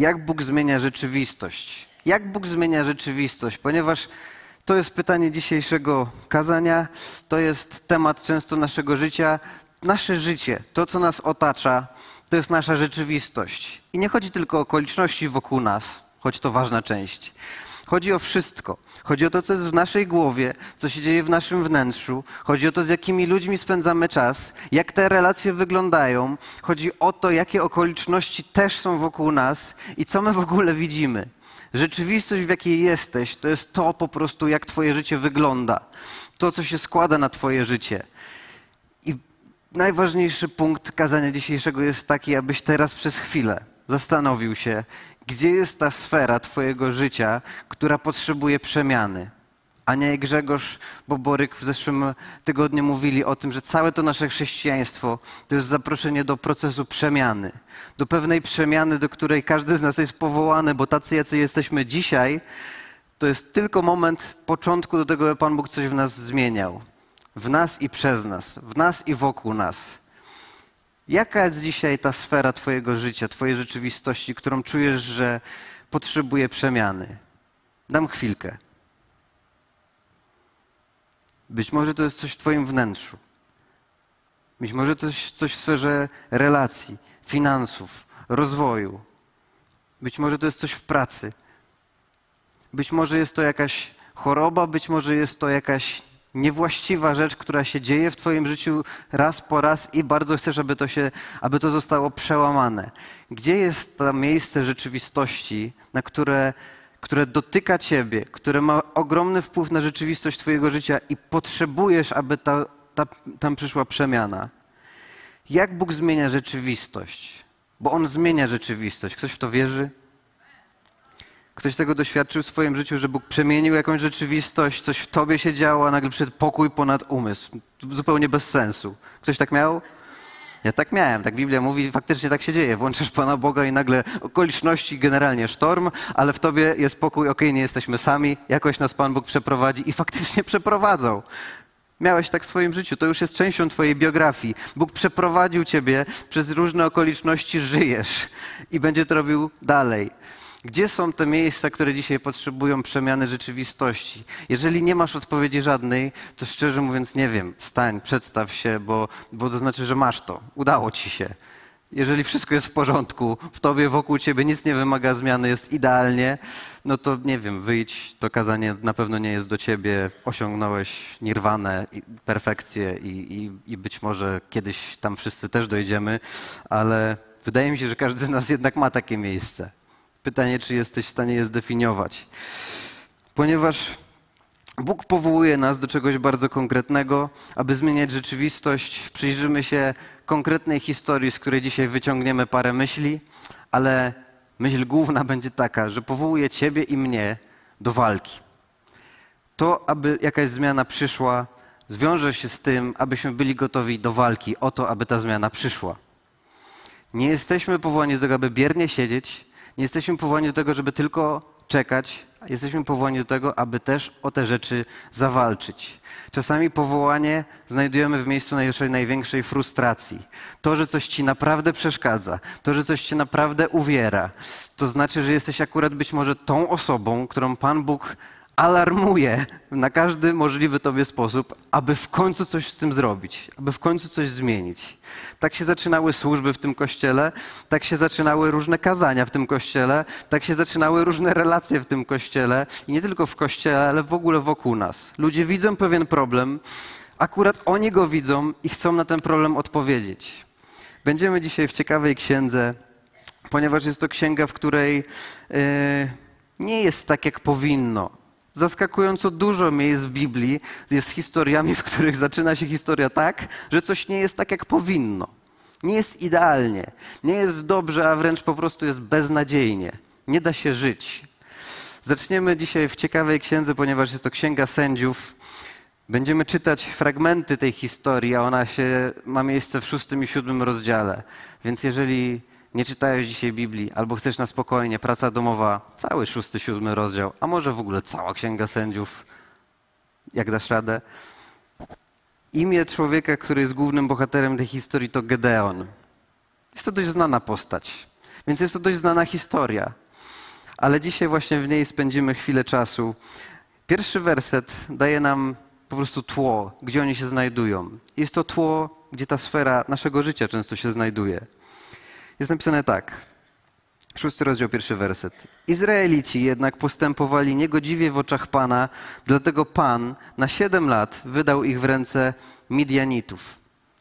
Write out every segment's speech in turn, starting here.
Jak Bóg zmienia rzeczywistość? Jak Bóg zmienia rzeczywistość? Ponieważ to jest pytanie dzisiejszego kazania, to jest temat często naszego życia. Nasze życie, to co nas otacza, to jest nasza rzeczywistość. I nie chodzi tylko o okoliczności wokół nas, choć to ważna część. Chodzi o wszystko. Chodzi o to, co jest w naszej głowie, co się dzieje w naszym wnętrzu. Chodzi o to, z jakimi ludźmi spędzamy czas, jak te relacje wyglądają. Chodzi o to, jakie okoliczności też są wokół nas i co my w ogóle widzimy. Rzeczywistość, w jakiej jesteś, to jest to po prostu, jak Twoje życie wygląda. To, co się składa na Twoje życie. I najważniejszy punkt kazania dzisiejszego jest taki, abyś teraz przez chwilę zastanowił się, gdzie jest ta sfera Twojego życia, która potrzebuje przemiany. Ania i Grzegorz Boboryk w zeszłym tygodniu mówili o tym, że całe to nasze chrześcijaństwo to jest zaproszenie do procesu przemiany. Do pewnej przemiany, do której każdy z nas jest powołany, bo tacy, jacy jesteśmy dzisiaj, to jest tylko moment początku do tego, by Pan Bóg coś w nas zmieniał. W nas i przez nas, w nas i wokół nas. Jaka jest dzisiaj ta sfera Twojego życia, Twojej rzeczywistości, którą czujesz, że potrzebuje przemiany? Dam chwilkę. Być może to jest coś w Twoim wnętrzu. Być może to jest coś w sferze relacji, finansów, rozwoju. Być może to jest coś w pracy. Być może jest to jakaś choroba, być może jest to jakaś niewłaściwa rzecz, która się dzieje w Twoim życiu raz po raz i bardzo chcesz, aby to, się, aby to zostało przełamane. Gdzie jest to miejsce rzeczywistości, na które które dotyka Ciebie, które ma ogromny wpływ na rzeczywistość Twojego życia i potrzebujesz, aby ta, ta, tam przyszła przemiana. Jak Bóg zmienia rzeczywistość? Bo On zmienia rzeczywistość. Ktoś w to wierzy? Ktoś tego doświadczył w swoim życiu, że Bóg przemienił jakąś rzeczywistość, coś w tobie się działo, a nagle przyszedł pokój ponad umysł. Zupełnie bez sensu. Ktoś tak miał? Ja tak miałem, tak Biblia mówi, faktycznie tak się dzieje. Włączasz Pana Boga i nagle okoliczności, generalnie sztorm, ale w tobie jest pokój, okej, okay, nie jesteśmy sami, jakoś nas Pan Bóg przeprowadzi i faktycznie przeprowadzał. Miałeś tak w swoim życiu, to już jest częścią Twojej biografii. Bóg przeprowadził Ciebie przez różne okoliczności, żyjesz i będzie to robił dalej. Gdzie są te miejsca, które dzisiaj potrzebują przemiany rzeczywistości? Jeżeli nie masz odpowiedzi żadnej, to szczerze mówiąc nie wiem. Wstań, przedstaw się, bo, bo to znaczy, że masz to. Udało ci się. Jeżeli wszystko jest w porządku, w tobie, wokół ciebie nic nie wymaga zmiany, jest idealnie, no to nie wiem, wyjdź, to kazanie na pewno nie jest do ciebie, osiągnąłeś nirwanę, perfekcję i, i, i być może kiedyś tam wszyscy też dojdziemy, ale wydaje mi się, że każdy z nas jednak ma takie miejsce. Pytanie, czy jesteś w stanie je zdefiniować. Ponieważ Bóg powołuje nas do czegoś bardzo konkretnego, aby zmieniać rzeczywistość. Przyjrzymy się konkretnej historii, z której dzisiaj wyciągniemy parę myśli, ale myśl główna będzie taka, że powołuje Ciebie i mnie do walki. To, aby jakaś zmiana przyszła, zwiąże się z tym, abyśmy byli gotowi do walki o to, aby ta zmiana przyszła. Nie jesteśmy powołani do tego, aby biernie siedzieć, nie jesteśmy powołani do tego, żeby tylko czekać, jesteśmy powołani do tego, aby też o te rzeczy zawalczyć. Czasami powołanie znajdujemy w miejscu naszej największej frustracji. To, że coś ci naprawdę przeszkadza, to, że coś cię naprawdę uwiera, to znaczy, że jesteś akurat być może tą osobą, którą Pan Bóg alarmuje na każdy możliwy tobie sposób, aby w końcu coś z tym zrobić, aby w końcu coś zmienić. Tak się zaczynały służby w tym kościele, tak się zaczynały różne kazania w tym kościele, tak się zaczynały różne relacje w tym kościele i nie tylko w kościele, ale w ogóle wokół nas. Ludzie widzą pewien problem, akurat oni go widzą i chcą na ten problem odpowiedzieć. Będziemy dzisiaj w ciekawej księdze, ponieważ jest to księga, w której yy, nie jest tak, jak powinno. Zaskakująco dużo miejsc w Biblii jest historiami, w których zaczyna się historia tak, że coś nie jest tak, jak powinno. Nie jest idealnie, nie jest dobrze, a wręcz po prostu jest beznadziejnie. Nie da się żyć. Zaczniemy dzisiaj w ciekawej księdze, ponieważ jest to Księga Sędziów. Będziemy czytać fragmenty tej historii, a ona się, ma miejsce w szóstym i siódmym rozdziale. Więc jeżeli nie czytałeś dzisiaj Biblii, albo chcesz na spokojnie, praca domowa, cały szósty, siódmy rozdział, a może w ogóle cała Księga Sędziów, jak dasz radę. Imię człowieka, który jest głównym bohaterem tej historii, to Gedeon. Jest to dość znana postać. Więc jest to dość znana historia. Ale dzisiaj właśnie w niej spędzimy chwilę czasu. Pierwszy werset daje nam po prostu tło, gdzie oni się znajdują. Jest to tło, gdzie ta sfera naszego życia często się znajduje. Jest napisane tak. Szósty rozdział, pierwszy werset. Izraelici jednak postępowali niegodziwie w oczach Pana, dlatego Pan na siedem lat wydał ich w ręce Midianitów.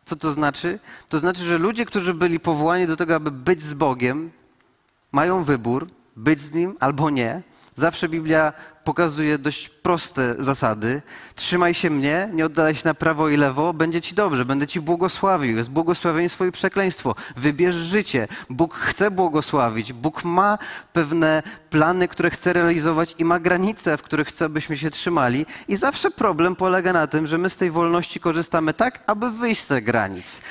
Co to znaczy? To znaczy, że ludzie, którzy byli powołani do tego, aby być z Bogiem, mają wybór, być z Nim albo nie. Zawsze Biblia pokazuje dość proste zasady. Trzymaj się mnie, nie oddalaj się na prawo i lewo, będzie ci dobrze, będę ci błogosławił. Jest błogosławieństwo i przekleństwo. Wybierz życie. Bóg chce błogosławić. Bóg ma pewne plany, które chce realizować i ma granice, w których chce, abyśmy się trzymali. I zawsze problem polega na tym, że my z tej wolności korzystamy tak, aby wyjść z granic.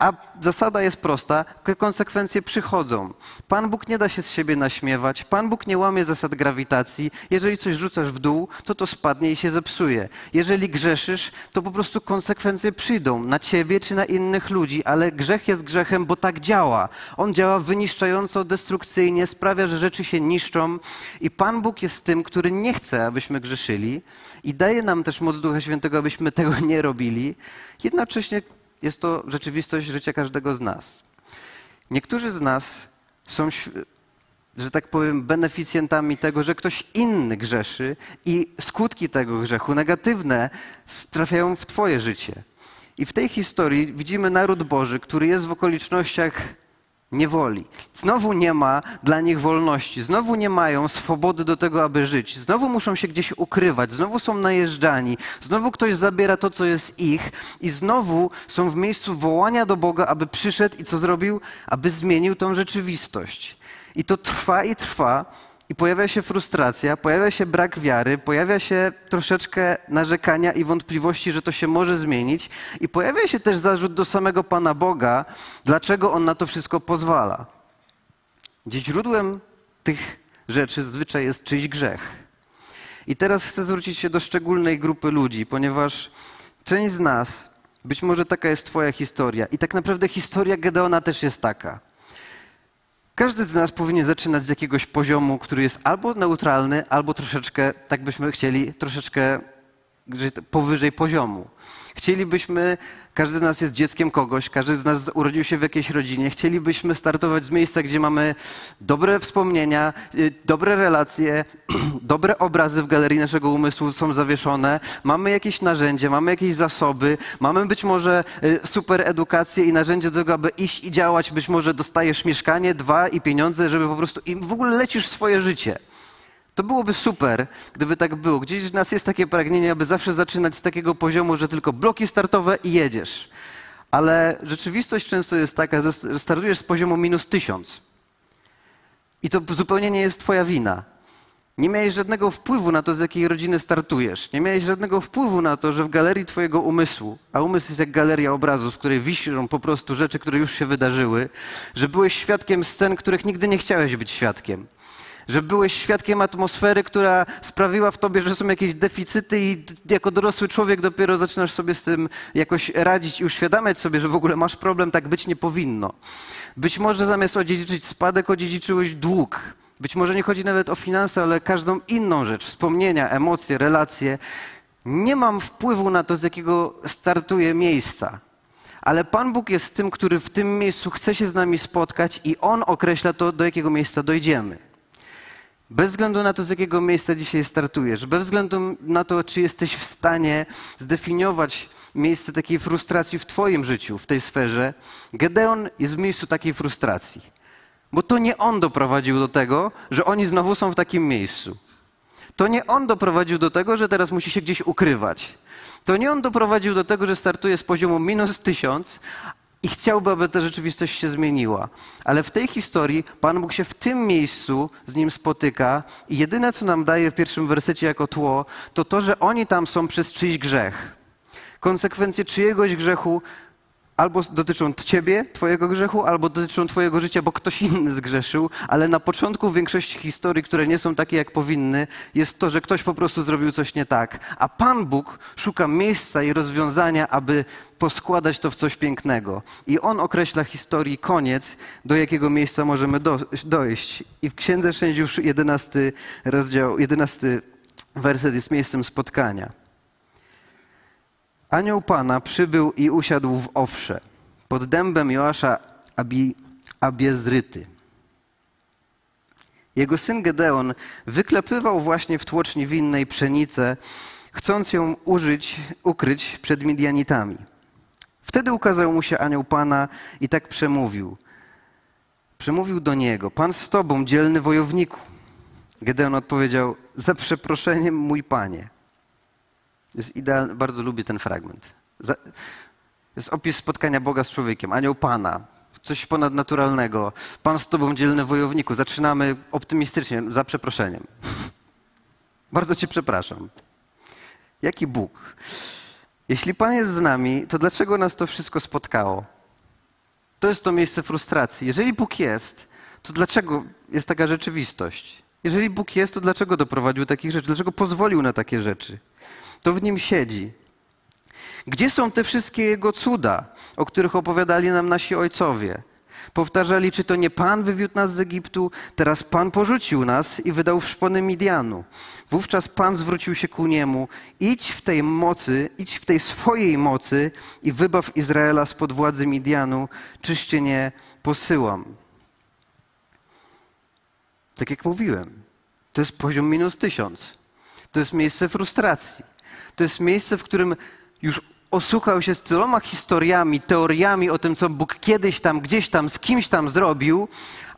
A zasada jest prosta, konsekwencje przychodzą. Pan Bóg nie da się z siebie naśmiewać, Pan Bóg nie łamie zasad grawitacji. Jeżeli coś rzucasz w dół, to to spadnie i się zepsuje. Jeżeli grzeszysz, to po prostu konsekwencje przyjdą na ciebie czy na innych ludzi, ale grzech jest grzechem, bo tak działa. On działa wyniszczająco, destrukcyjnie, sprawia, że rzeczy się niszczą i Pan Bóg jest tym, który nie chce, abyśmy grzeszyli i daje nam też moc Ducha Świętego, abyśmy tego nie robili. Jednocześnie jest to rzeczywistość życia każdego z nas. Niektórzy z nas są, że tak powiem, beneficjentami tego, że ktoś inny grzeszy i skutki tego grzechu negatywne trafiają w Twoje życie. I w tej historii widzimy naród Boży, który jest w okolicznościach niewoli. Znowu nie ma dla nich wolności, znowu nie mają swobody do tego, aby żyć, znowu muszą się gdzieś ukrywać, znowu są najeżdżani, znowu ktoś zabiera to, co jest ich, i znowu są w miejscu wołania do Boga, aby przyszedł i co zrobił? Aby zmienił tą rzeczywistość. I to trwa i trwa, i pojawia się frustracja, pojawia się brak wiary, pojawia się troszeczkę narzekania i wątpliwości, że to się może zmienić, i pojawia się też zarzut do samego Pana Boga, dlaczego On na to wszystko pozwala. Gdzie źródłem tych rzeczy zwyczaj jest czyjś grzech. I teraz chcę zwrócić się do szczególnej grupy ludzi, ponieważ część z nas, być może taka jest Twoja historia, i tak naprawdę historia Gedeona też jest taka. Każdy z nas powinien zaczynać z jakiegoś poziomu, który jest albo neutralny, albo troszeczkę, tak byśmy chcieli, troszeczkę powyżej poziomu. Chcielibyśmy, każdy z nas jest dzieckiem kogoś, każdy z nas urodził się w jakiejś rodzinie, chcielibyśmy startować z miejsca, gdzie mamy dobre wspomnienia, y, dobre relacje, dobre obrazy w galerii naszego umysłu są zawieszone, mamy jakieś narzędzie, mamy jakieś zasoby, mamy być może y, super edukację i narzędzie do tego, aby iść i działać, być może dostajesz mieszkanie, dwa i pieniądze, żeby po prostu i w ogóle lecisz swoje życie. To byłoby super, gdyby tak było. Gdzieś w nas jest takie pragnienie, aby zawsze zaczynać z takiego poziomu, że tylko bloki startowe i jedziesz. Ale rzeczywistość często jest taka, że startujesz z poziomu minus tysiąc. I to zupełnie nie jest twoja wina. Nie miałeś żadnego wpływu na to, z jakiej rodziny startujesz. Nie miałeś żadnego wpływu na to, że w galerii twojego umysłu, a umysł jest jak galeria obrazów, z której wiszą po prostu rzeczy, które już się wydarzyły, że byłeś świadkiem scen, których nigdy nie chciałeś być świadkiem że byłeś świadkiem atmosfery, która sprawiła w tobie, że są jakieś deficyty i jako dorosły człowiek dopiero zaczynasz sobie z tym jakoś radzić i uświadamiać sobie, że w ogóle masz problem, tak być nie powinno. Być może zamiast odziedziczyć spadek, odziedziczyłeś dług. Być może nie chodzi nawet o finanse, ale każdą inną rzecz, wspomnienia, emocje, relacje. Nie mam wpływu na to, z jakiego startuje miejsca. Ale Pan Bóg jest tym, który w tym miejscu chce się z nami spotkać i On określa to, do jakiego miejsca dojdziemy. Bez względu na to, z jakiego miejsca dzisiaj startujesz, bez względu na to, czy jesteś w stanie zdefiniować miejsce takiej frustracji w Twoim życiu, w tej sferze, Gedeon jest w miejscu takiej frustracji. Bo to nie on doprowadził do tego, że oni znowu są w takim miejscu. To nie on doprowadził do tego, że teraz musi się gdzieś ukrywać. To nie on doprowadził do tego, że startuje z poziomu minus tysiąc, i chciałby, aby ta rzeczywistość się zmieniła. Ale w tej historii Pan Bóg się w tym miejscu z nim spotyka i jedyne, co nam daje w pierwszym wersecie jako tło, to to, że oni tam są przez czyjś grzech. Konsekwencje czyjegoś grzechu albo dotyczą ciebie, twojego grzechu, albo dotyczą twojego życia, bo ktoś inny zgrzeszył, ale na początku większości historii, które nie są takie jak powinny, jest to, że ktoś po prostu zrobił coś nie tak, a Pan Bóg szuka miejsca i rozwiązania, aby poskładać to w coś pięknego. I On określa historii koniec, do jakiego miejsca możemy do, dojść. I w Księdze Sędziów 11 rozdział, 11 werset jest miejscem spotkania. Anioł Pana przybył i usiadł w Owsze, pod dębem Joasza Abi, Abiezryty. Jego syn Gedeon wyklepywał właśnie w tłoczni winnej pszenicę, chcąc ją użyć, ukryć przed Midianitami. Wtedy ukazał mu się anioł Pana i tak przemówił. Przemówił do niego, Pan z tobą, dzielny wojowniku. Gedeon odpowiedział, za przeproszeniem mój Panie. Jest idealny, bardzo lubię ten fragment. Jest opis spotkania Boga z człowiekiem, anioł Pana, coś ponadnaturalnego. Pan z tobą, dzielny wojowniku. Zaczynamy optymistycznie, za przeproszeniem. bardzo cię przepraszam. Jaki Bóg? Jeśli Pan jest z nami, to dlaczego nas to wszystko spotkało? To jest to miejsce frustracji. Jeżeli Bóg jest, to dlaczego jest taka rzeczywistość? Jeżeli Bóg jest, to dlaczego doprowadził takich rzeczy? Dlaczego pozwolił na takie rzeczy? To w nim siedzi. Gdzie są te wszystkie Jego cuda, o których opowiadali nam nasi ojcowie? Powtarzali, czy to nie Pan wywiódł nas z Egiptu, teraz Pan porzucił nas i wydał w szpony Midianu. Wówczas Pan zwrócił się ku niemu, idź w tej mocy, idź w tej swojej mocy i wybaw Izraela spod władzy Midianu, czyż cię nie posyłam. Tak jak mówiłem, to jest poziom minus tysiąc. To jest miejsce frustracji. To jest miejsce, w którym już osłuchał się z tyloma historiami, teoriami o tym, co Bóg kiedyś tam, gdzieś tam, z kimś tam zrobił,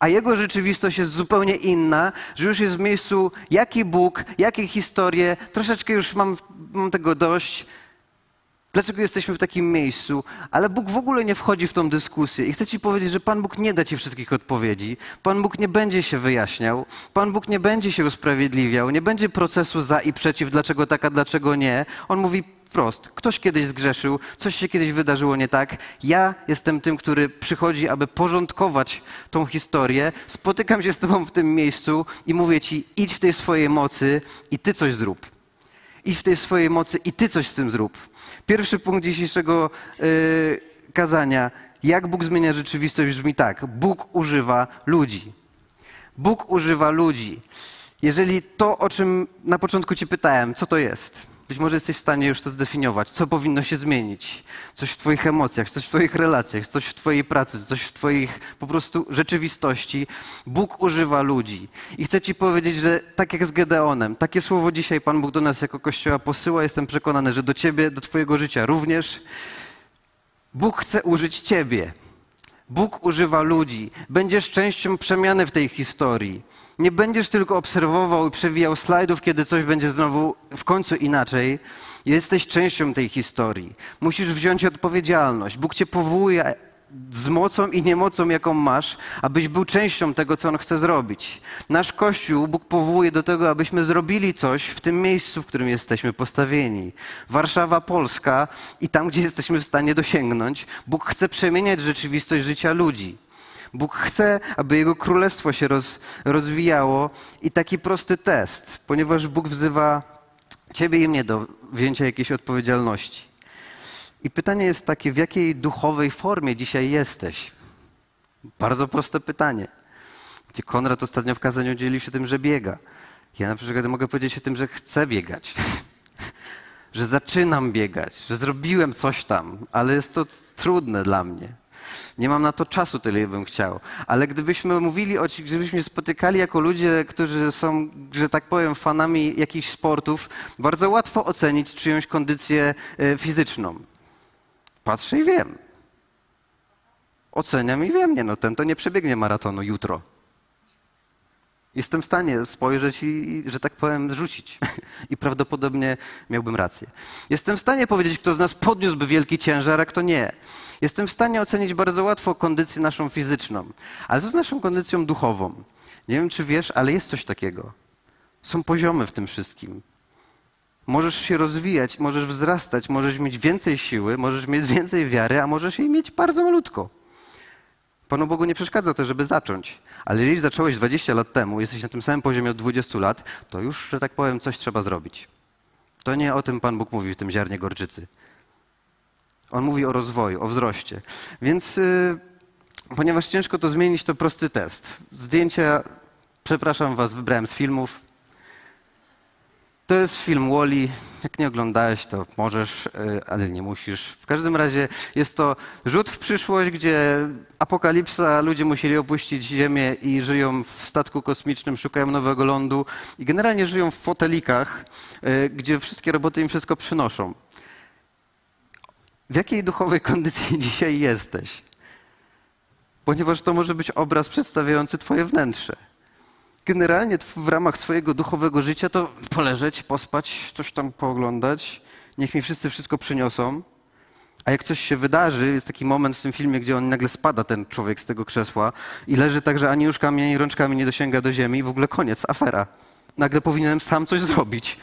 a jego rzeczywistość jest zupełnie inna, że już jest w miejscu, jaki Bóg, jakie historie, troszeczkę już mam, mam tego dość, Dlaczego jesteśmy w takim miejscu? Ale Bóg w ogóle nie wchodzi w tą dyskusję. I chcę Ci powiedzieć, że Pan Bóg nie da Ci wszystkich odpowiedzi. Pan Bóg nie będzie się wyjaśniał. Pan Bóg nie będzie się usprawiedliwiał. Nie będzie procesu za i przeciw, dlaczego tak, a dlaczego nie. On mówi wprost. Ktoś kiedyś zgrzeszył, coś się kiedyś wydarzyło nie tak. Ja jestem tym, który przychodzi, aby porządkować tą historię. Spotykam się z Tobą w tym miejscu i mówię Ci, idź w tej swojej mocy i Ty coś zrób. Idź w tej swojej mocy i Ty coś z tym zrób. Pierwszy punkt dzisiejszego yy, kazania. Jak Bóg zmienia rzeczywistość brzmi tak. Bóg używa ludzi. Bóg używa ludzi. Jeżeli to, o czym na początku Cię pytałem, co to jest? Być może jesteś w stanie już to zdefiniować, co powinno się zmienić. Coś w Twoich emocjach, coś w Twoich relacjach, coś w Twojej pracy, coś w Twoich po prostu rzeczywistości. Bóg używa ludzi. I chcę Ci powiedzieć, że tak jak z Gedeonem, takie słowo dzisiaj Pan Bóg do nas jako Kościoła posyła. Jestem przekonany, że do Ciebie, do Twojego życia również. Bóg chce użyć Ciebie. Bóg używa ludzi. Będziesz częścią przemiany w tej historii. Nie będziesz tylko obserwował i przewijał slajdów, kiedy coś będzie znowu w końcu inaczej. Jesteś częścią tej historii. Musisz wziąć odpowiedzialność. Bóg cię powołuje z mocą i niemocą, jaką masz, abyś był częścią tego, co On chce zrobić. Nasz Kościół Bóg powołuje do tego, abyśmy zrobili coś w tym miejscu, w którym jesteśmy postawieni. Warszawa, Polska i tam, gdzie jesteśmy w stanie dosięgnąć, Bóg chce przemieniać rzeczywistość życia ludzi. Bóg chce, aby Jego królestwo się roz, rozwijało i taki prosty test, ponieważ Bóg wzywa Ciebie i mnie do wzięcia jakiejś odpowiedzialności. I pytanie jest takie, w jakiej duchowej formie dzisiaj jesteś? Bardzo proste pytanie. Gdzie Konrad ostatnio w kazaniu dzielił się tym, że biega. Ja na przykład mogę powiedzieć o tym, że chcę biegać. że zaczynam biegać, że zrobiłem coś tam, ale jest to trudne dla mnie. Nie mam na to czasu tyle, ile bym chciał. Ale gdybyśmy mówili, o, gdybyśmy spotykali jako ludzie, którzy są, że tak powiem, fanami jakichś sportów, bardzo łatwo ocenić czyjąś kondycję e, fizyczną. Patrzę i wiem. Oceniam i wiem, nie no, ten to nie przebiegnie maratonu jutro. Jestem w stanie spojrzeć i, że tak powiem, zrzucić. I prawdopodobnie miałbym rację. Jestem w stanie powiedzieć, kto z nas podniósłby wielki ciężar, a kto nie. Jestem w stanie ocenić bardzo łatwo kondycję naszą fizyczną. Ale co z naszą kondycją duchową? Nie wiem, czy wiesz, ale jest coś takiego. Są poziomy w tym wszystkim. Możesz się rozwijać, możesz wzrastać, możesz mieć więcej siły, możesz mieć więcej wiary, a możesz jej mieć bardzo malutko. Panu Bogu nie przeszkadza to, żeby zacząć. Ale jeżeli zacząłeś 20 lat temu, jesteś na tym samym poziomie od 20 lat, to już, że tak powiem, coś trzeba zrobić. To nie o tym Pan Bóg mówi w tym ziarnie gorczycy. On mówi o rozwoju, o wzroście. Więc yy, ponieważ ciężko to zmienić, to prosty test. Zdjęcia, przepraszam Was, wybrałem z filmów. To jest film Wally. Jak nie oglądałeś, to możesz, y, ale nie musisz. W każdym razie jest to rzut w przyszłość, gdzie apokalipsa, ludzie musieli opuścić Ziemię i żyją w statku kosmicznym, szukają nowego lądu i generalnie żyją w fotelikach, y, gdzie wszystkie roboty im wszystko przynoszą. W jakiej duchowej kondycji dzisiaj jesteś? Ponieważ to może być obraz przedstawiający Twoje wnętrze generalnie w ramach swojego duchowego życia to poleżeć, pospać, coś tam pooglądać, niech mi wszyscy wszystko przyniosą. A jak coś się wydarzy, jest taki moment w tym filmie, gdzie on nagle spada, ten człowiek z tego krzesła i leży tak, że ani nóżkami, ani rączkami nie dosięga do ziemi i w ogóle koniec, afera. Nagle powinienem sam coś zrobić.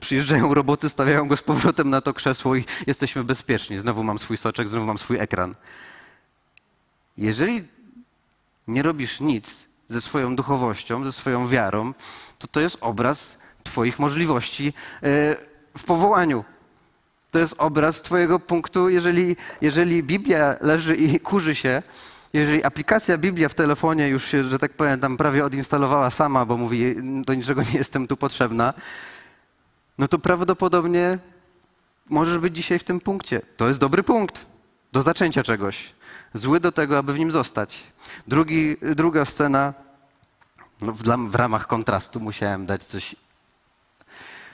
Przyjeżdżają roboty, stawiają go z powrotem na to krzesło i jesteśmy bezpieczni. Znowu mam swój soczek, znowu mam swój ekran. Jeżeli nie robisz nic, ze swoją duchowością, ze swoją wiarą, to to jest obraz Twoich możliwości e, w powołaniu. To jest obraz Twojego punktu, jeżeli, jeżeli Biblia leży i kurzy się, jeżeli aplikacja Biblia w telefonie już się, że tak powiem, tam prawie odinstalowała sama, bo mówi, do niczego nie jestem tu potrzebna, no to prawdopodobnie możesz być dzisiaj w tym punkcie. To jest dobry punkt do zaczęcia czegoś. Zły do tego, aby w nim zostać. Drugi, druga scena, no w, w ramach kontrastu musiałem dać coś.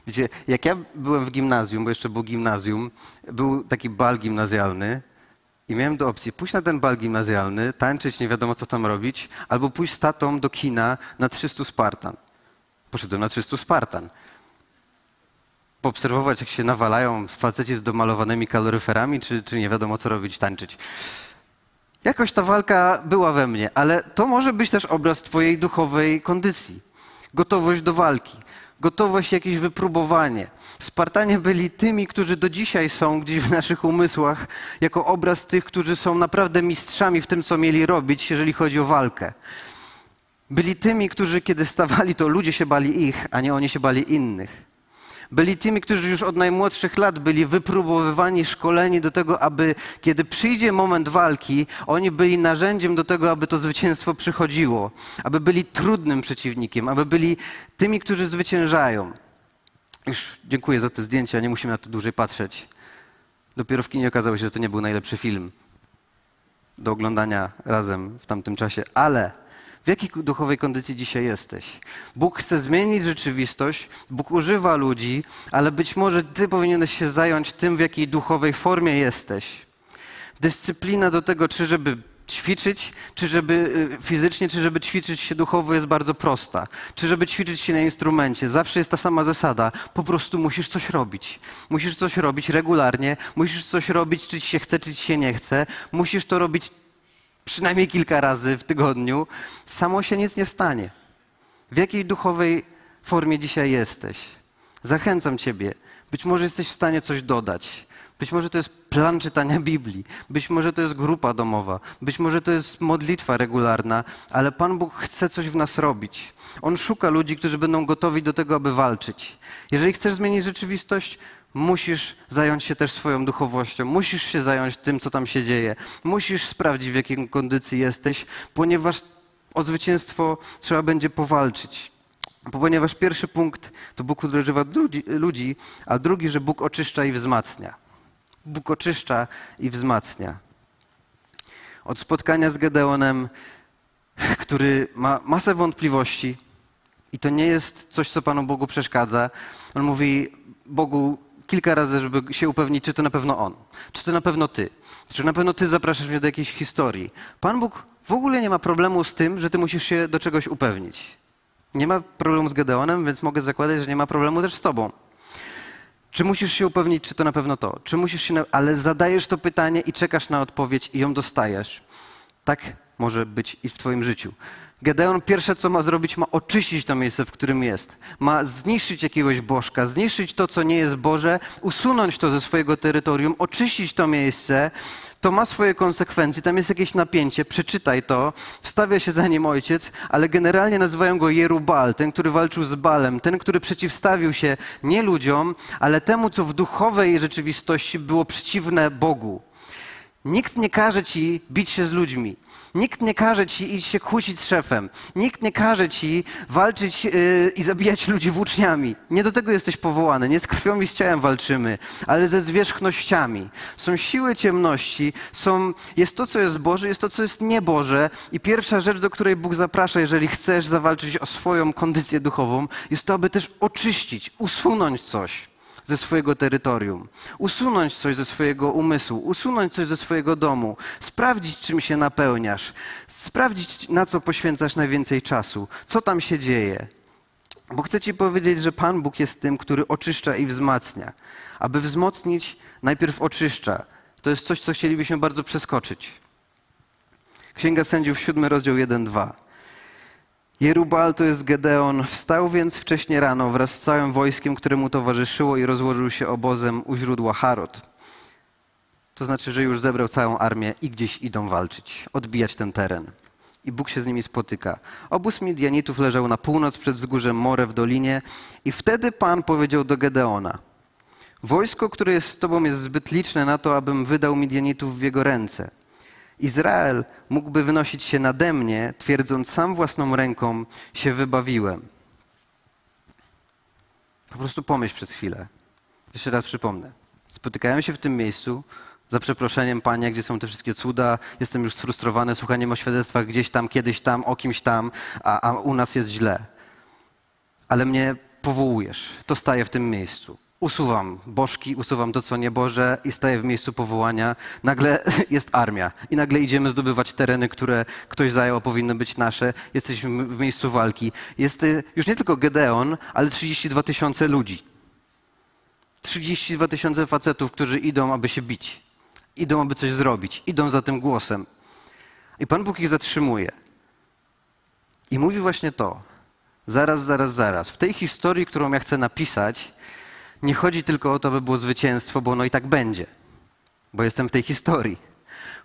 Wiecie, jak ja byłem w gimnazjum, bo jeszcze był gimnazjum, był taki bal gimnazjalny i miałem do opcji pójść na ten bal gimnazjalny, tańczyć, nie wiadomo co tam robić, albo pójść z tatą do kina na 300 Spartan. Poszedłem na 300 Spartan poobserwować, jak się nawalają faceci z domalowanymi kaloryferami, czy, czy nie wiadomo co robić, tańczyć. Jakoś ta walka była we mnie, ale to może być też obraz Twojej duchowej kondycji. Gotowość do walki, gotowość jakieś wypróbowanie. Spartanie byli tymi, którzy do dzisiaj są gdzieś w naszych umysłach, jako obraz tych, którzy są naprawdę mistrzami w tym, co mieli robić, jeżeli chodzi o walkę. Byli tymi, którzy kiedy stawali, to ludzie się bali ich, a nie oni się bali innych. Byli tymi, którzy już od najmłodszych lat byli wypróbowywani, szkoleni do tego, aby kiedy przyjdzie moment walki, oni byli narzędziem do tego, aby to zwycięstwo przychodziło, aby byli trudnym przeciwnikiem, aby byli tymi, którzy zwyciężają. Już dziękuję za te zdjęcia, nie musimy na to dłużej patrzeć. Dopiero w kinie okazało się, że to nie był najlepszy film do oglądania razem w tamtym czasie, ale w jakiej duchowej kondycji dzisiaj jesteś? Bóg chce zmienić rzeczywistość, Bóg używa ludzi, ale być może ty powinieneś się zająć tym, w jakiej duchowej formie jesteś. Dyscyplina do tego, czy żeby ćwiczyć, czy żeby y, fizycznie, czy żeby ćwiczyć się duchowo jest bardzo prosta. Czy żeby ćwiczyć się na instrumencie. Zawsze jest ta sama zasada. Po prostu musisz coś robić. Musisz coś robić regularnie, musisz coś robić, czy ci się chce, czy ci się nie chce. Musisz to robić przynajmniej kilka razy w tygodniu, samo się nic nie stanie. W jakiej duchowej formie dzisiaj jesteś? Zachęcam Ciebie. Być może jesteś w stanie coś dodać. Być może to jest plan czytania Biblii, być może to jest grupa domowa, być może to jest modlitwa regularna, ale Pan Bóg chce coś w nas robić. On szuka ludzi, którzy będą gotowi do tego, aby walczyć. Jeżeli chcesz zmienić rzeczywistość, musisz zająć się też swoją duchowością, musisz się zająć tym, co tam się dzieje, musisz sprawdzić, w jakiej kondycji jesteś, ponieważ o zwycięstwo trzeba będzie powalczyć. Ponieważ pierwszy punkt to Bóg używa ludzi, a drugi, że Bóg oczyszcza i wzmacnia. Bóg oczyszcza i wzmacnia. Od spotkania z Gedeonem, który ma masę wątpliwości, i to nie jest coś, co Panu Bogu przeszkadza. On mówi Bogu, kilka razy, żeby się upewnić, czy to na pewno on, czy to na pewno ty, czy na pewno ty zapraszasz mnie do jakiejś historii. Pan Bóg w ogóle nie ma problemu z tym, że ty musisz się do czegoś upewnić. Nie ma problemu z Gedeonem, więc mogę zakładać, że nie ma problemu też z tobą. Czy musisz się upewnić, czy to na pewno to? Czy musisz się, na... ale zadajesz to pytanie i czekasz na odpowiedź i ją dostajesz. Tak może być i w twoim życiu. Gedeon pierwsze, co ma zrobić, ma oczyścić to miejsce, w którym jest. Ma zniszczyć jakiegoś bożka, zniszczyć to, co nie jest Boże, usunąć to ze swojego terytorium, oczyścić to miejsce. To ma swoje konsekwencje, tam jest jakieś napięcie, przeczytaj to, wstawia się za nim ojciec, ale generalnie nazywają go Jerubal, ten, który walczył z Balem, ten, który przeciwstawił się nie ludziom, ale temu, co w duchowej rzeczywistości było przeciwne Bogu. Nikt nie każe ci bić się z ludźmi. Nikt nie każe ci iść się kłócić z szefem. Nikt nie każe ci walczyć yy, i zabijać ludzi włóczniami. Nie do tego jesteś powołany. Nie z krwią i z ciałem walczymy, ale ze zwierzchnościami. Są siły ciemności, są, jest to, co jest Boże, jest to, co jest nieboże. I pierwsza rzecz, do której Bóg zaprasza, jeżeli chcesz zawalczyć o swoją kondycję duchową, jest to, aby też oczyścić, usunąć coś ze swojego terytorium, usunąć coś ze swojego umysłu, usunąć coś ze swojego domu, sprawdzić, czym się napełniasz, sprawdzić, na co poświęcasz najwięcej czasu, co tam się dzieje. Bo chcę Ci powiedzieć, że Pan Bóg jest tym, który oczyszcza i wzmacnia. Aby wzmocnić, najpierw oczyszcza. To jest coś, co chcielibyśmy bardzo przeskoczyć. Księga Sędziów, 7 rozdział 1-2. Jerubal to jest Gedeon. Wstał więc wcześnie rano wraz z całym wojskiem, które mu towarzyszyło i rozłożył się obozem u źródła Harod. To znaczy, że już zebrał całą armię i gdzieś idą walczyć, odbijać ten teren. I Bóg się z nimi spotyka. Obóz Midianitów leżał na północ przed wzgórzem More w dolinie i wtedy Pan powiedział do Gedeona Wojsko, które jest z tobą jest zbyt liczne na to, abym wydał Midianitów w jego ręce – Izrael mógłby wynosić się nade mnie, twierdząc sam własną ręką się wybawiłem. Po prostu pomyśl przez chwilę. Jeszcze raz przypomnę. Spotykają się w tym miejscu, za przeproszeniem, Panie, gdzie są te wszystkie cuda, jestem już sfrustrowany słuchaniem o świadectwach gdzieś tam, kiedyś tam, o kimś tam, a, a u nas jest źle. Ale mnie powołujesz, to staję w tym miejscu usuwam bożki, usuwam to, co nieboże i staję w miejscu powołania. Nagle jest armia i nagle idziemy zdobywać tereny, które ktoś zajął, powinny być nasze. Jesteśmy w miejscu walki. Jest y, już nie tylko Gedeon, ale 32 tysiące ludzi. 32 tysiące facetów, którzy idą, aby się bić. Idą, aby coś zrobić. Idą za tym głosem. I Pan Bóg ich zatrzymuje. I mówi właśnie to. Zaraz, zaraz, zaraz. W tej historii, którą ja chcę napisać, nie chodzi tylko o to, aby było zwycięstwo, bo ono i tak będzie, bo jestem w tej historii.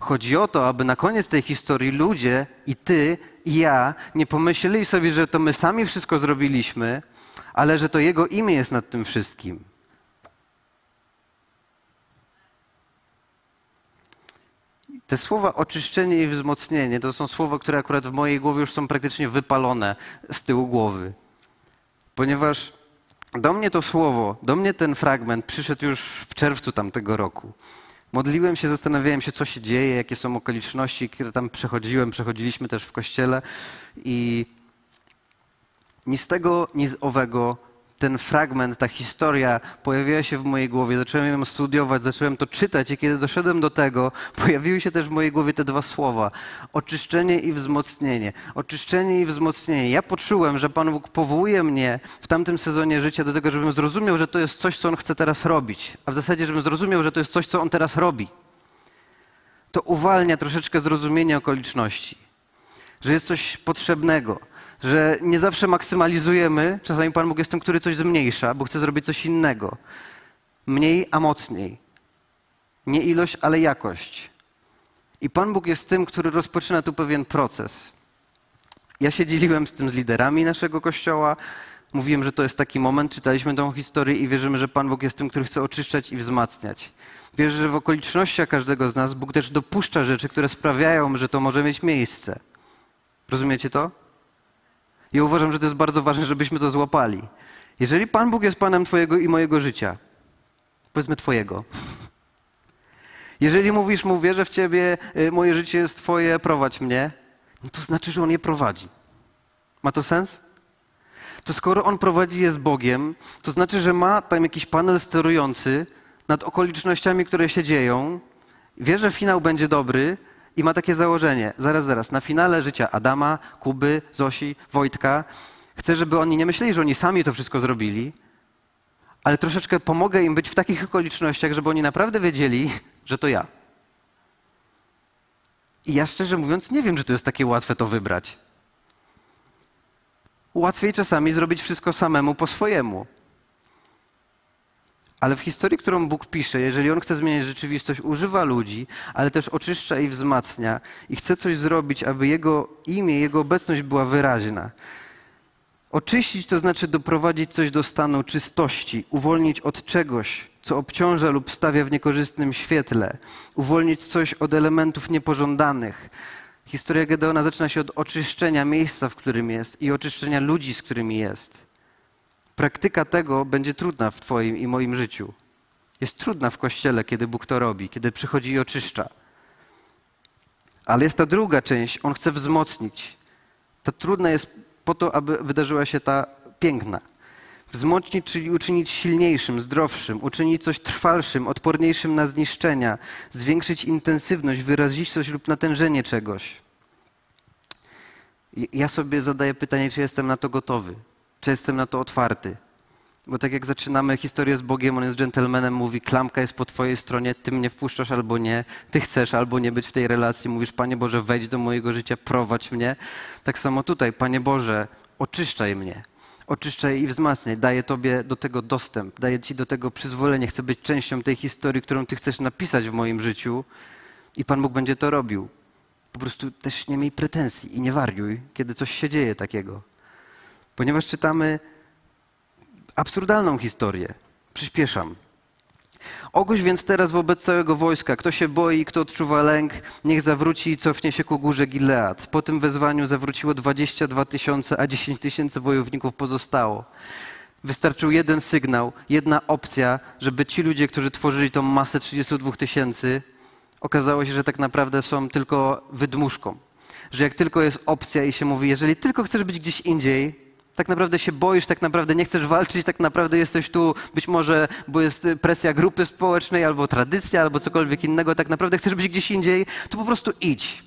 Chodzi o to, aby na koniec tej historii ludzie i ty, i ja nie pomyśleli sobie, że to my sami wszystko zrobiliśmy, ale że to Jego imię jest nad tym wszystkim. Te słowa oczyszczenie i wzmocnienie to są słowa, które akurat w mojej głowie już są praktycznie wypalone z tyłu głowy. Ponieważ do mnie to słowo, do mnie ten fragment przyszedł już w czerwcu tamtego roku. Modliłem się, zastanawiałem się, co się dzieje, jakie są okoliczności, które tam przechodziłem, przechodziliśmy też w kościele i ni z tego, ni z owego ten fragment, ta historia pojawiła się w mojej głowie, zacząłem ją studiować, zacząłem to czytać i kiedy doszedłem do tego, pojawiły się też w mojej głowie te dwa słowa. Oczyszczenie i wzmocnienie. Oczyszczenie i wzmocnienie. Ja poczułem, że Pan Bóg powołuje mnie w tamtym sezonie życia do tego, żebym zrozumiał, że to jest coś, co On chce teraz robić. A w zasadzie, żebym zrozumiał, że to jest coś, co On teraz robi. To uwalnia troszeczkę zrozumienie okoliczności. Że jest coś potrzebnego że nie zawsze maksymalizujemy. Czasami Pan Bóg jest tym, który coś zmniejsza, bo chce zrobić coś innego. Mniej, a mocniej. Nie ilość, ale jakość. I Pan Bóg jest tym, który rozpoczyna tu pewien proces. Ja się dzieliłem z tym z liderami naszego kościoła. Mówiłem, że to jest taki moment, czytaliśmy tą historię i wierzymy, że Pan Bóg jest tym, który chce oczyszczać i wzmacniać. Wierzę, że w okolicznościach każdego z nas Bóg też dopuszcza rzeczy, które sprawiają, że to może mieć miejsce. Rozumiecie to? Ja uważam, że to jest bardzo ważne, żebyśmy to złapali. Jeżeli Pan Bóg jest Panem Twojego i mojego życia, powiedzmy Twojego. Jeżeli mówisz mu, wierzę w Ciebie, y, moje życie jest Twoje, prowadź mnie, no to znaczy, że On je prowadzi. Ma to sens? To skoro On prowadzi je z Bogiem, to znaczy, że ma tam jakiś panel sterujący nad okolicznościami, które się dzieją. Wie, że finał będzie dobry, i ma takie założenie, zaraz, zaraz, na finale życia Adama, Kuby, Zosi, Wojtka, chcę, żeby oni nie myśleli, że oni sami to wszystko zrobili, ale troszeczkę pomogę im być w takich okolicznościach, żeby oni naprawdę wiedzieli, że to ja. I ja szczerze mówiąc nie wiem, czy to jest takie łatwe to wybrać. Łatwiej czasami zrobić wszystko samemu po swojemu. Ale w historii, którą Bóg pisze, jeżeli On chce zmieniać rzeczywistość, używa ludzi, ale też oczyszcza i wzmacnia i chce coś zrobić, aby Jego imię, Jego obecność była wyraźna. Oczyścić to znaczy doprowadzić coś do stanu czystości, uwolnić od czegoś, co obciąża lub stawia w niekorzystnym świetle, uwolnić coś od elementów niepożądanych. Historia Gedeona zaczyna się od oczyszczenia miejsca, w którym jest i oczyszczenia ludzi, z którymi jest. Praktyka tego będzie trudna w Twoim i moim życiu. Jest trudna w kościele, kiedy Bóg to robi, kiedy przychodzi i oczyszcza. Ale jest ta druga część, On chce wzmocnić. Ta trudna jest po to, aby wydarzyła się ta piękna. Wzmocnić, czyli uczynić silniejszym, zdrowszym, uczynić coś trwalszym, odporniejszym na zniszczenia, zwiększyć intensywność, wyrazistość lub natężenie czegoś. Ja sobie zadaję pytanie, czy jestem na to gotowy, czy jestem na to otwarty. Bo tak jak zaczynamy historię z Bogiem, on jest dżentelmenem, mówi, klamka jest po twojej stronie, ty mnie wpuszczasz albo nie, ty chcesz albo nie być w tej relacji, mówisz, Panie Boże, wejdź do mojego życia, prowadź mnie. Tak samo tutaj, Panie Boże, oczyszczaj mnie, oczyszczaj i wzmacniaj, daję Tobie do tego dostęp, daję Ci do tego przyzwolenie, chcę być częścią tej historii, którą Ty chcesz napisać w moim życiu i Pan Bóg będzie to robił. Po prostu też nie miej pretensji i nie wariuj, kiedy coś się dzieje takiego. Ponieważ czytamy absurdalną historię. Przyspieszam. Ogłoś więc teraz wobec całego wojska, kto się boi, kto odczuwa lęk, niech zawróci i cofnie się ku górze Gilead. Po tym wezwaniu zawróciło 22 tysiące, a 10 tysięcy wojowników pozostało. Wystarczył jeden sygnał, jedna opcja, żeby ci ludzie, którzy tworzyli tą masę 32 tysięcy, okazało się, że tak naprawdę są tylko wydmuszką. Że jak tylko jest opcja i się mówi, jeżeli tylko chcesz być gdzieś indziej, tak naprawdę się boisz, tak naprawdę nie chcesz walczyć, tak naprawdę jesteś tu być może, bo jest presja grupy społecznej, albo tradycja, albo cokolwiek innego, tak naprawdę chcesz być gdzieś indziej, to po prostu idź.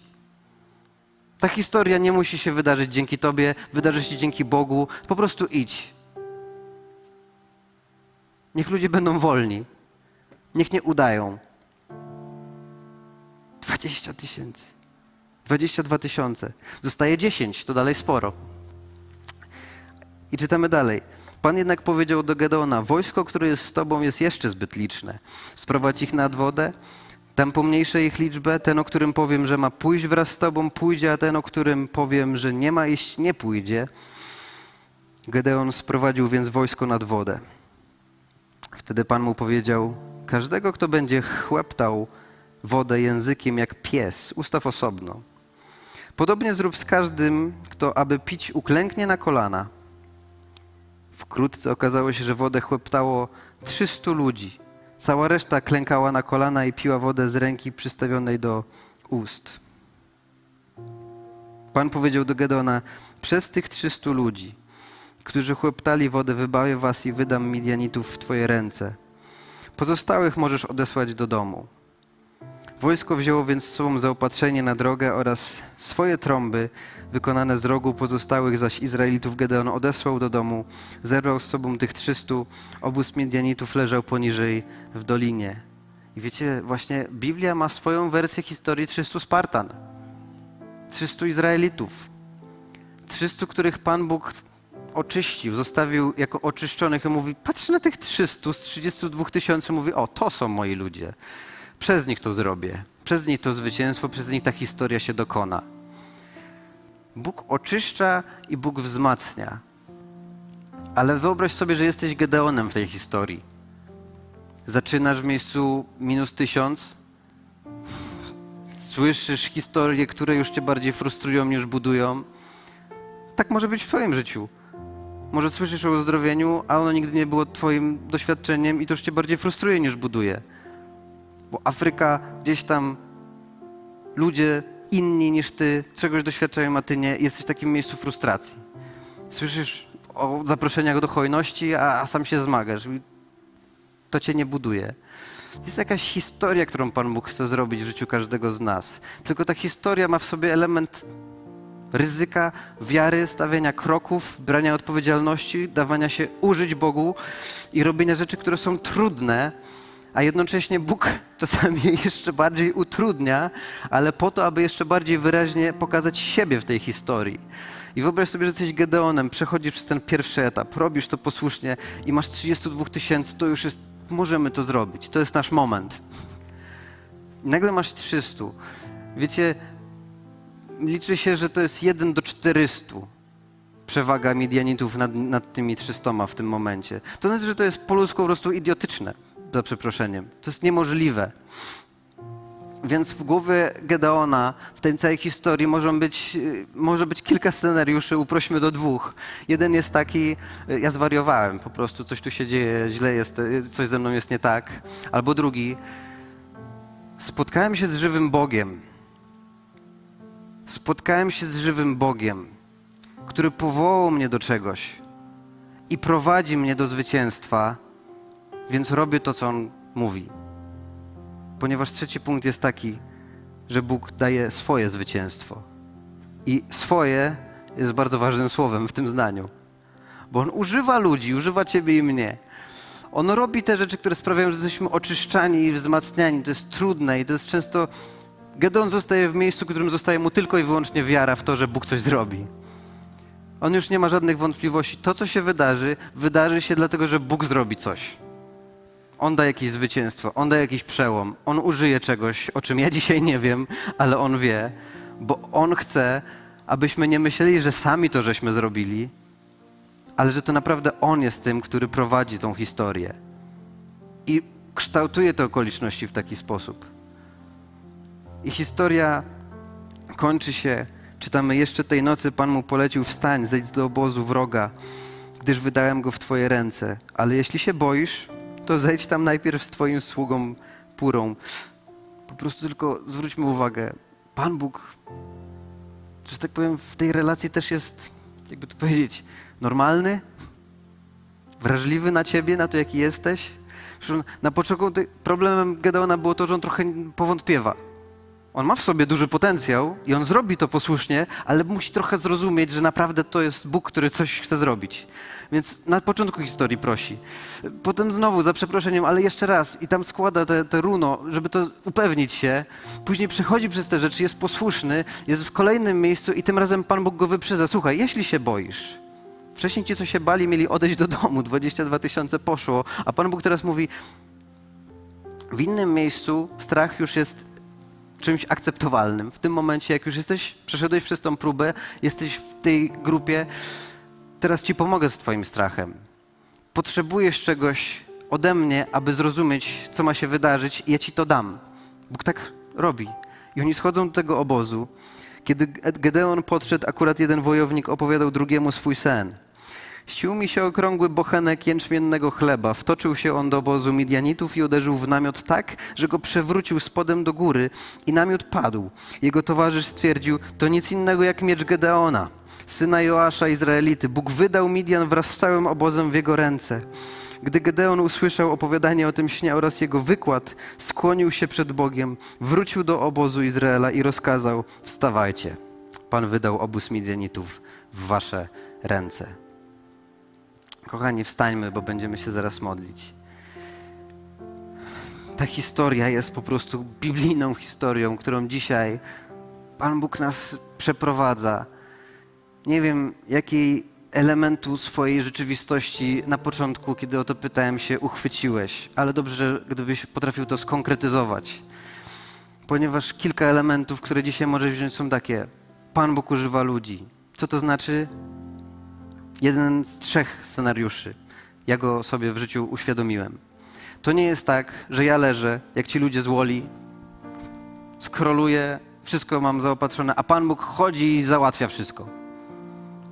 Ta historia nie musi się wydarzyć dzięki Tobie, wydarzy się dzięki Bogu, po prostu idź. Niech ludzie będą wolni. Niech nie udają. 20 tysięcy. 22 tysiące. Zostaje 10, to dalej sporo. I czytamy dalej. Pan jednak powiedział do Gedeona, wojsko, które jest z tobą, jest jeszcze zbyt liczne. Sprowadź ich nad wodę, tam pomniejszę ich liczbę, ten, o którym powiem, że ma pójść wraz z tobą, pójdzie, a ten, o którym powiem, że nie ma iść, nie pójdzie. Gedeon sprowadził więc wojsko nad wodę. Wtedy Pan mu powiedział, każdego, kto będzie chłeptał wodę językiem jak pies, ustaw osobno. Podobnie zrób z każdym, kto aby pić uklęknie na kolana – Wkrótce okazało się, że wodę chłeptało 300 ludzi. Cała reszta klękała na kolana i piła wodę z ręki przystawionej do ust. Pan powiedział do Gedona, przez tych 300 ludzi, którzy chłeptali wodę, wybawię was i wydam Midianitów w twoje ręce. Pozostałych możesz odesłać do domu. Wojsko wzięło więc z sobą zaopatrzenie na drogę oraz swoje trąby, wykonane z rogu pozostałych zaś Izraelitów Gedeon odesłał do domu, zerwał z sobą tych trzystu, obóz Midianitów leżał poniżej w dolinie. I wiecie, właśnie Biblia ma swoją wersję historii 300 Spartan, 300 Izraelitów, 300, których Pan Bóg oczyścił, zostawił jako oczyszczonych i mówi, patrz na tych 300 z 32 tysięcy, mówi, o, to są moi ludzie. Przez nich to zrobię. Przez nich to zwycięstwo, przez nich ta historia się dokona. Bóg oczyszcza i Bóg wzmacnia. Ale wyobraź sobie, że jesteś Gedeonem w tej historii. Zaczynasz w miejscu minus tysiąc, słyszysz historie, które już cię bardziej frustrują niż budują. Tak może być w twoim życiu. Może słyszysz o uzdrowieniu, a ono nigdy nie było twoim doświadczeniem i to już cię bardziej frustruje niż buduje. Bo Afryka gdzieś tam ludzie inni niż ty czegoś doświadczają, a ty nie, jesteś w takim miejscu frustracji. Słyszysz o zaproszeniach do hojności, a, a sam się zmagasz. To cię nie buduje. Jest jakaś historia, którą Pan Bóg chce zrobić w życiu każdego z nas. Tylko ta historia ma w sobie element ryzyka, wiary, stawiania kroków, brania odpowiedzialności, dawania się użyć Bogu i robienia rzeczy, które są trudne, a jednocześnie Bóg czasami jeszcze bardziej utrudnia, ale po to, aby jeszcze bardziej wyraźnie pokazać siebie w tej historii. I wyobraź sobie, że jesteś Gedeonem, przechodzisz przez ten pierwszy etap, robisz to posłusznie i masz 32 tysięcy, to już jest, możemy to zrobić, to jest nasz moment. Nagle masz 300. Wiecie, liczy się, że to jest 1 do 400 przewaga Midianitów nad, nad tymi 300 w tym momencie. To znaczy, że to jest po ludzku po prostu idiotyczne, za przeproszeniem. To jest niemożliwe. Więc w głowie Gedeona w tej całej historii może być, może być kilka scenariuszy, uprośmy do dwóch. Jeden jest taki, ja zwariowałem, po prostu coś tu się dzieje, źle jest, coś ze mną jest nie tak. Albo drugi, spotkałem się z żywym Bogiem. Spotkałem się z żywym Bogiem, który powołał mnie do czegoś i prowadzi mnie do zwycięstwa, więc robię to, co On mówi ponieważ trzeci punkt jest taki, że Bóg daje swoje zwycięstwo. I swoje jest bardzo ważnym słowem w tym zdaniu, bo On używa ludzi, używa Ciebie i mnie. On robi te rzeczy, które sprawiają, że jesteśmy oczyszczani i wzmacniani. To jest trudne i to jest często. Gedeon zostaje w miejscu, w którym zostaje mu tylko i wyłącznie wiara w to, że Bóg coś zrobi. On już nie ma żadnych wątpliwości. To, co się wydarzy, wydarzy się dlatego, że Bóg zrobi coś. On da jakieś zwycięstwo, on da jakiś przełom, on użyje czegoś, o czym ja dzisiaj nie wiem, ale on wie, bo on chce, abyśmy nie myśleli, że sami to żeśmy zrobili, ale że to naprawdę on jest tym, który prowadzi tą historię i kształtuje te okoliczności w taki sposób. I historia kończy się, czytamy jeszcze tej nocy Pan mu polecił wstań, zejdź do obozu wroga, gdyż wydałem go w Twoje ręce. Ale jeśli się boisz, to zejdź tam najpierw z Twoim sługą purą. Po prostu tylko zwróćmy uwagę, Pan Bóg, że tak powiem, w tej relacji też jest, jakby to powiedzieć, normalny, wrażliwy na Ciebie, na to, jaki jesteś. Na początku problemem Gedeona było to, że on trochę powątpiewa. On ma w sobie duży potencjał i on zrobi to posłusznie, ale musi trochę zrozumieć, że naprawdę to jest Bóg, który coś chce zrobić. Więc na początku historii prosi. Potem znowu, za przeproszeniem, ale jeszcze raz. I tam składa te, te runo, żeby to upewnić się. Później przechodzi przez te rzeczy, jest posłuszny, jest w kolejnym miejscu i tym razem Pan Bóg go wyprzedza. Słuchaj, jeśli się boisz, wcześniej ci, co się bali, mieli odejść do domu, 22 tysiące poszło, a Pan Bóg teraz mówi, w innym miejscu strach już jest czymś akceptowalnym. W tym momencie, jak już jesteś, przeszedłeś przez tą próbę, jesteś w tej grupie, teraz ci pomogę z twoim strachem. Potrzebujesz czegoś ode mnie, aby zrozumieć, co ma się wydarzyć i ja ci to dam. Bóg tak robi. I oni schodzą do tego obozu. Kiedy Gedeon podszedł, akurat jeden wojownik opowiadał drugiemu swój sen. Ścił mi się okrągły bochenek jęczmiennego chleba. Wtoczył się on do obozu Midianitów i uderzył w namiot tak, że go przewrócił spodem do góry i namiot padł. Jego towarzysz stwierdził, to nic innego jak miecz Gedeona, syna Joasza Izraelity. Bóg wydał Midian wraz z całym obozem w jego ręce. Gdy Gedeon usłyszał opowiadanie o tym śnie oraz jego wykład, skłonił się przed Bogiem, wrócił do obozu Izraela i rozkazał: Wstawajcie, Pan wydał obóz Midianitów w wasze ręce. Kochani, wstańmy, bo będziemy się zaraz modlić. Ta historia jest po prostu biblijną historią, którą dzisiaj Pan Bóg nas przeprowadza. Nie wiem, jakiej elementu swojej rzeczywistości na początku, kiedy o to pytałem się, uchwyciłeś, ale dobrze, gdybyś potrafił to skonkretyzować. Ponieważ kilka elementów, które dzisiaj możesz wziąć, są takie. Pan Bóg używa ludzi. Co to znaczy? jeden z trzech scenariuszy. Ja go sobie w życiu uświadomiłem. To nie jest tak, że ja leżę, jak ci ludzie z Woli, skroluję, wszystko mam zaopatrzone, a Pan Bóg chodzi i załatwia wszystko.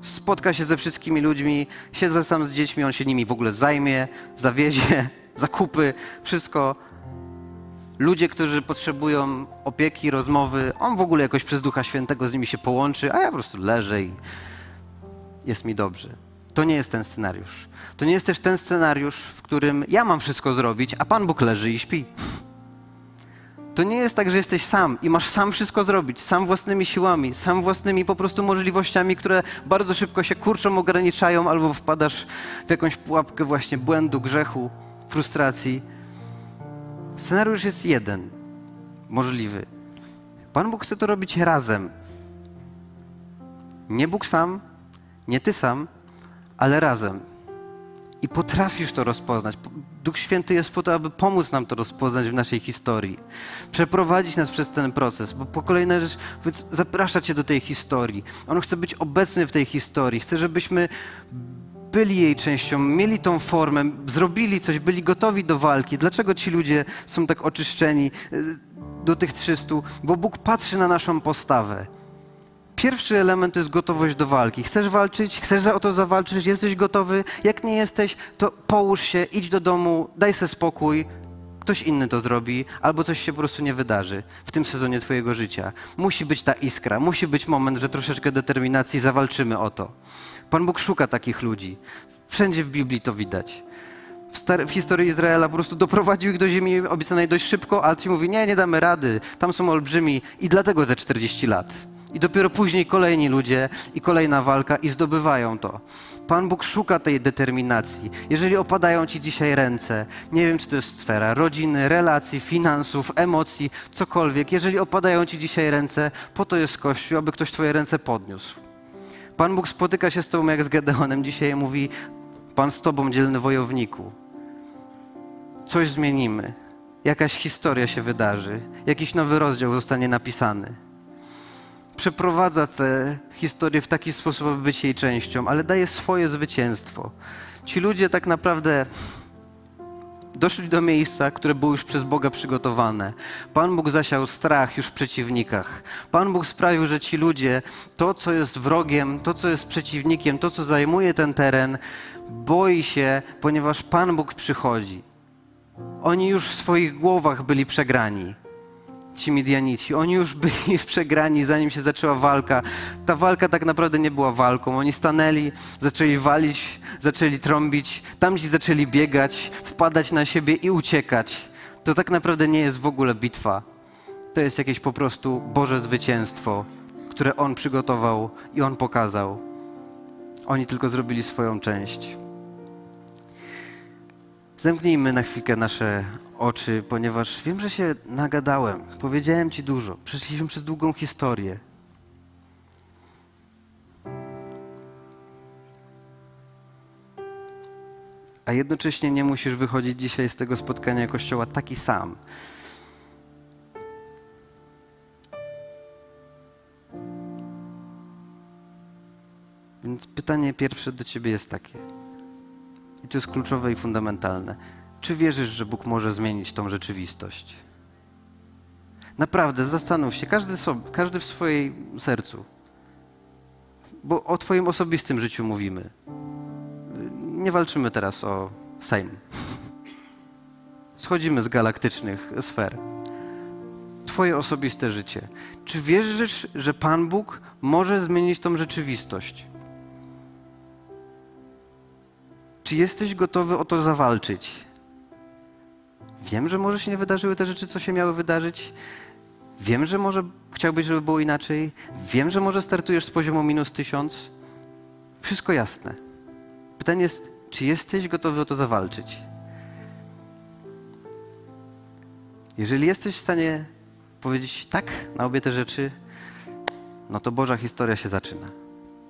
Spotka się ze wszystkimi ludźmi, siedzę sam z dziećmi, on się nimi w ogóle zajmie, zawiezie, zakupy, wszystko. Ludzie, którzy potrzebują opieki, rozmowy, on w ogóle jakoś przez Ducha Świętego z nimi się połączy, a ja po prostu leżę i jest mi dobrze. To nie jest ten scenariusz. To nie jest też ten scenariusz, w którym ja mam wszystko zrobić, a Pan Bóg leży i śpi. To nie jest tak, że jesteś sam i masz sam wszystko zrobić, sam własnymi siłami, sam własnymi po prostu możliwościami, które bardzo szybko się kurczą, ograniczają, albo wpadasz w jakąś pułapkę właśnie błędu, grzechu, frustracji. Scenariusz jest jeden, możliwy. Pan Bóg chce to robić razem. Nie Bóg sam, Nie ty sam, ale razem. I potrafisz to rozpoznać. Duch Święty jest po to, aby pomóc nam to rozpoznać w naszej historii. Przeprowadzić nas przez ten proces, bo po kolejna rzecz zaprasza Cię do tej historii. On chce być obecny w tej historii. Chce, żebyśmy byli jej częścią, mieli tą formę, zrobili coś, byli gotowi do walki. Dlaczego ci ludzie są tak oczyszczeni y, do tych 300? Bo Bóg patrzy na naszą postawę. Pierwszy element to jest gotowość do walki. Chcesz walczyć? Chcesz o to zawalczyć? Jesteś gotowy? Jak nie jesteś, to połóż się, idź do domu, daj sobie spokój. Ktoś inny to zrobi, albo coś się po prostu nie wydarzy w tym sezonie Twojego życia. Musi być ta iskra, musi być moment, że troszeczkę determinacji zawalczymy o to. Pan Bóg szuka takich ludzi. Wszędzie w Biblii to widać. W, w, historii Izraela po prostu doprowadził ich do ziemi obiecanej dość szybko, a ci mówi, nie, nie damy rady, tam są olbrzymi i dlatego te 40 lat. I dopiero później kolejni ludzie i kolejna walka i zdobywają to. Pan Bóg szuka tej determinacji. Jeżeli opadają ci dzisiaj ręce, nie wiem czy to jest sfera rodziny, relacji, finansów, emocji, cokolwiek, jeżeli opadają ci dzisiaj ręce, po to jest Kościół, aby ktoś twoje ręce podniósł. Pan Bóg spotyka się z tobą jak z Gedeonem dzisiaj mówi, Pan z tobą, dzielny wojowniku. Coś zmienimy. Jakaś historia się wydarzy. Jakiś nowy rozdział zostanie napisany przeprowadza tę historię w taki sposób, aby być jej częścią, ale daje swoje zwycięstwo. Ci ludzie tak naprawdę doszli do miejsca, które było już przez Boga przygotowane. Pan Bóg zasiał strach już w przeciwnikach. Pan Bóg sprawił, że ci ludzie, to co jest wrogiem, to co jest przeciwnikiem, to co zajmuje ten teren, boi się, ponieważ Pan Bóg przychodzi. Oni już w swoich głowach byli przegrani ci Midianici. Oni już byli przegrani, zanim się zaczęła walka. Ta walka tak naprawdę nie była walką. Oni stanęli, zaczęli walić, zaczęli trąbić, tamci zaczęli biegać, wpadać na siebie i uciekać. To tak naprawdę nie jest w ogóle bitwa. To jest jakieś po prostu Boże zwycięstwo, które On przygotował i On pokazał. Oni tylko zrobili swoją część. Zamknijmy na chwilkę nasze oczy, ponieważ wiem, że się nagadałem. Powiedziałem Ci dużo. Przeszliśmy przez długą historię. A jednocześnie nie musisz wychodzić dzisiaj z tego spotkania kościoła taki sam. Więc pytanie pierwsze do Ciebie jest takie. I to jest kluczowe i fundamentalne. Czy wierzysz, że Bóg może zmienić tą rzeczywistość? Naprawdę, zastanów się, każdy, sobie, każdy w swojej sercu. Bo o Twoim osobistym życiu mówimy. Nie walczymy teraz o Sejm. Schodzimy z galaktycznych sfer. Twoje osobiste życie. Czy wierzysz, że Pan Bóg może zmienić tą rzeczywistość? Czy jesteś gotowy o to zawalczyć? Wiem, że może się nie wydarzyły te rzeczy, co się miały wydarzyć. Wiem, że może chciałbyś, żeby było inaczej. Wiem, że może startujesz z poziomu minus tysiąc. Wszystko jasne. Pytanie jest, czy jesteś gotowy o to zawalczyć? Jeżeli jesteś w stanie powiedzieć tak na obie te rzeczy, no to Boża historia się zaczyna.